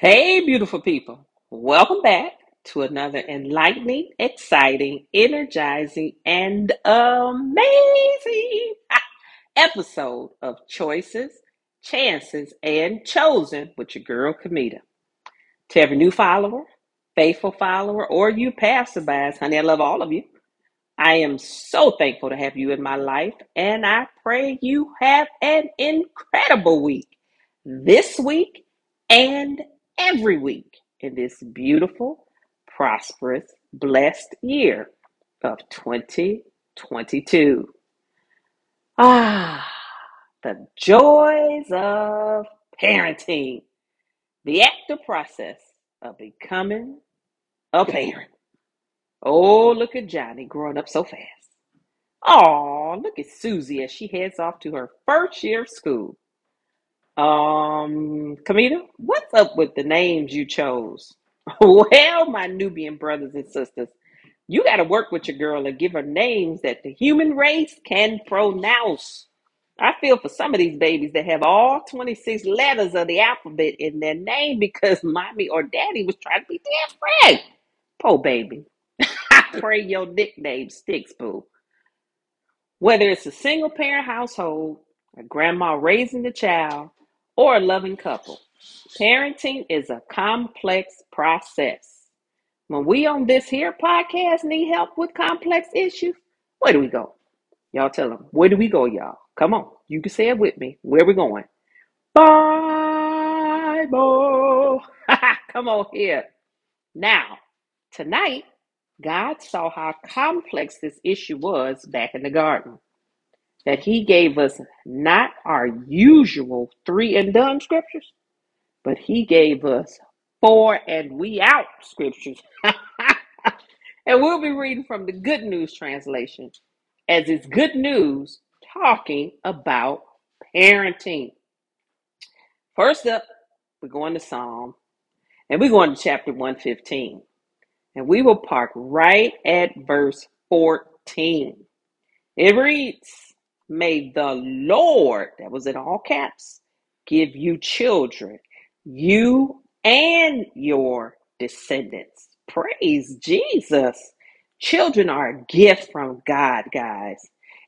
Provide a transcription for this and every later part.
Hey, beautiful people. Welcome back to another enlightening, exciting, energizing, and amazing episode of Choices, Chances, and Chosen with your girl, Kamita. To every new follower, faithful follower, or you passerbys, honey, I love all of you. I am so thankful to have you in my life, and I pray you have an incredible week this week and every week in this beautiful, prosperous, blessed year of 2022. Ah, the joys of parenting, the active process of becoming a parent. Oh, look at Johnny growing up so fast. Oh, look at Susie as she heads off to her first year of school. Um, Kamita, what's up with the names you chose? Well, my Nubian brothers and sisters, you got to work with your girl and give her names that the human race can pronounce. I feel for some of these babies that have all 26 letters of the alphabet in their name because mommy or daddy was trying to be friend. Poor baby. I pray your nickname sticks, boo. Whether it's a single parent household, a grandma raising the child, or a loving couple, parenting is a complex process. When we on this here podcast need help with complex issues, where do we go? Y'all tell them. Where do we go, y'all? Come on. You can say it with me. Where we going? Bible. Come on here. Now, tonight, God saw how complex this issue was back in the garden. That He gave us not our usual three and done scriptures, but He gave us four and we out scriptures. and we'll be reading from the Good News translation, as it's good news talking about parenting. First up, we're going to Psalm, and we're going to chapter 115. And we will park right at verse 14. It reads, May the Lord, that was in all caps, give you children, you and your descendants. Praise Jesus. Children are a gift from God, guys.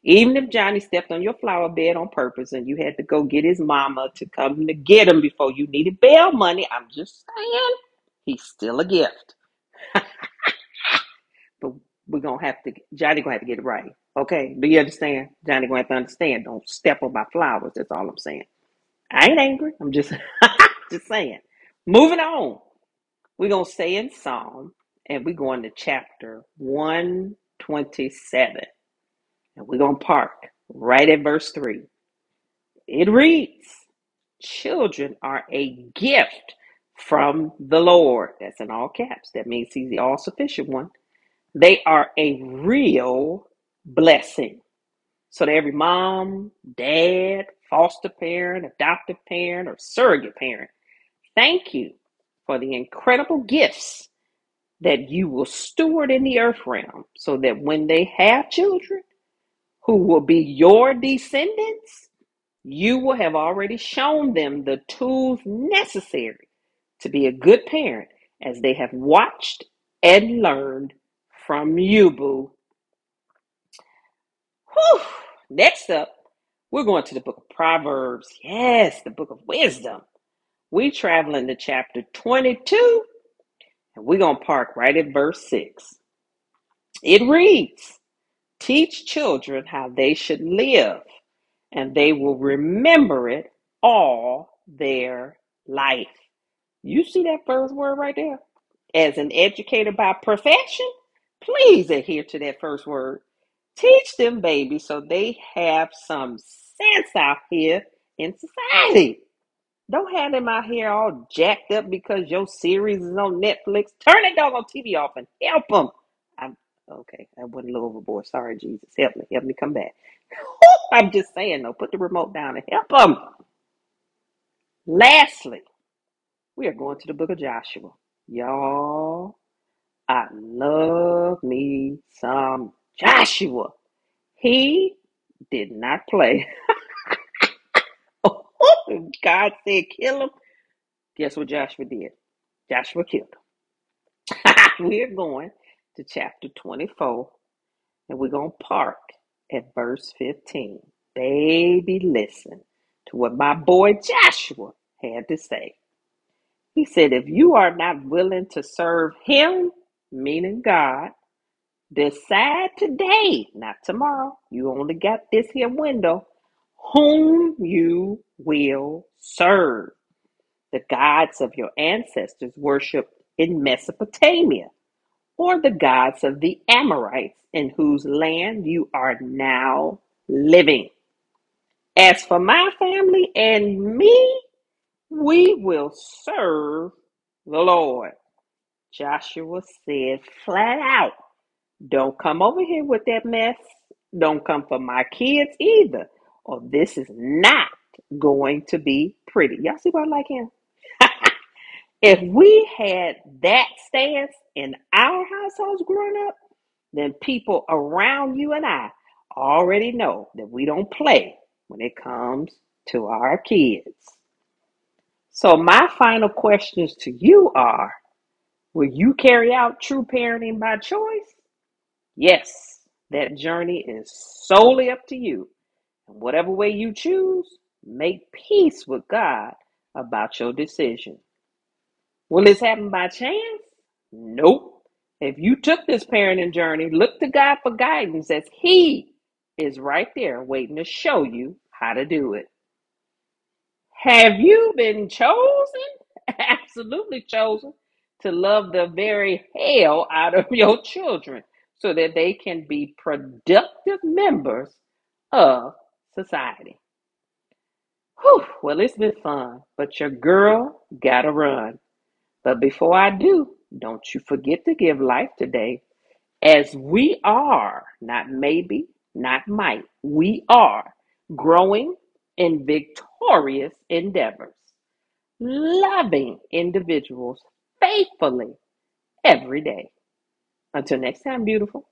Even if Johnny stepped on your flower bed on purpose and you had to go get his mama to come to get him before you needed bail money, I'm just saying, he's still a gift. But we're gonna have to Johnny gonna have to get it right. Okay. Do you understand? Johnny gonna have to understand. Don't step on my flowers. That's all I'm saying. I ain't angry. I'm just just saying. Moving on. We're gonna stay in Psalm and we're going to chapter 127. And we're gonna park right at verse 3. It reads, Children are a gift from the Lord. That's in all caps. That means he's the all sufficient one. They are a real blessing. So to every mom, dad, foster parent, adoptive parent, or surrogate parent, thank you for the incredible gifts that you will steward in the earth realm so that when they have children who will be your descendants, you will have already shown them the tools necessary to be a good parent as they have watched and learned from you, boo. Whew. Next up, we're going to the book of Proverbs. Yes, the book of wisdom. We traveling to chapter 22, and we're going to park right at verse 6. It reads, Teach children how they should live, and they will remember it all their life. You see that first word right there? As an educator by profession, please adhere to that first word. Teach them, baby, so they have some sense out here in society. Don't have them out here all jacked up because your series is on Netflix. Turn that dog on TV off and help them. I'm okay. I went a little overboard. Sorry, Jesus. Help me. Help me come back. I'm just saying though. Put the remote down and help them. Lastly, we are going to the book of Joshua. Y'all, I love me some Joshua. He did not play. Oh, God said kill him. Guess what Joshua did? Joshua killed him. We're going to chapter 24 and we're going to park at verse 15. Baby, listen to what my boy Joshua had to say. He said, If you are not willing to serve him, meaning God, decide today, not tomorrow. You only got this here window, whom you will serve. The gods of your ancestors worshiped in Mesopotamia, or the gods of the Amorites in whose land you are now living. As for my family and me, we will serve the Lord. Joshua said flat out, don't come over here with that mess. Don't come for my kids either. Or this is not going to be pretty. Y'all see why I like him? If we had that stance in our households growing up, then people around you and I already know that we don't play when it comes to our kids. So, my final questions to you are Will you carry out true parenting by choice? Yes, that journey is solely up to you. And whatever way you choose, make peace with God about your decision. Will this happen by chance? Nope. If you took this parenting journey, look to God for guidance as He is right there waiting to show you how to do it. Have you been chosen? Absolutely chosen to love the very hell out of your children so that they can be productive members of society. Whew, well, it's been fun, but your girl gotta run. But before I do, don't you forget to give life today as we are, not maybe, not might, we are growing in victorious endeavors, loving individuals faithfully every day. Until next time, beautiful.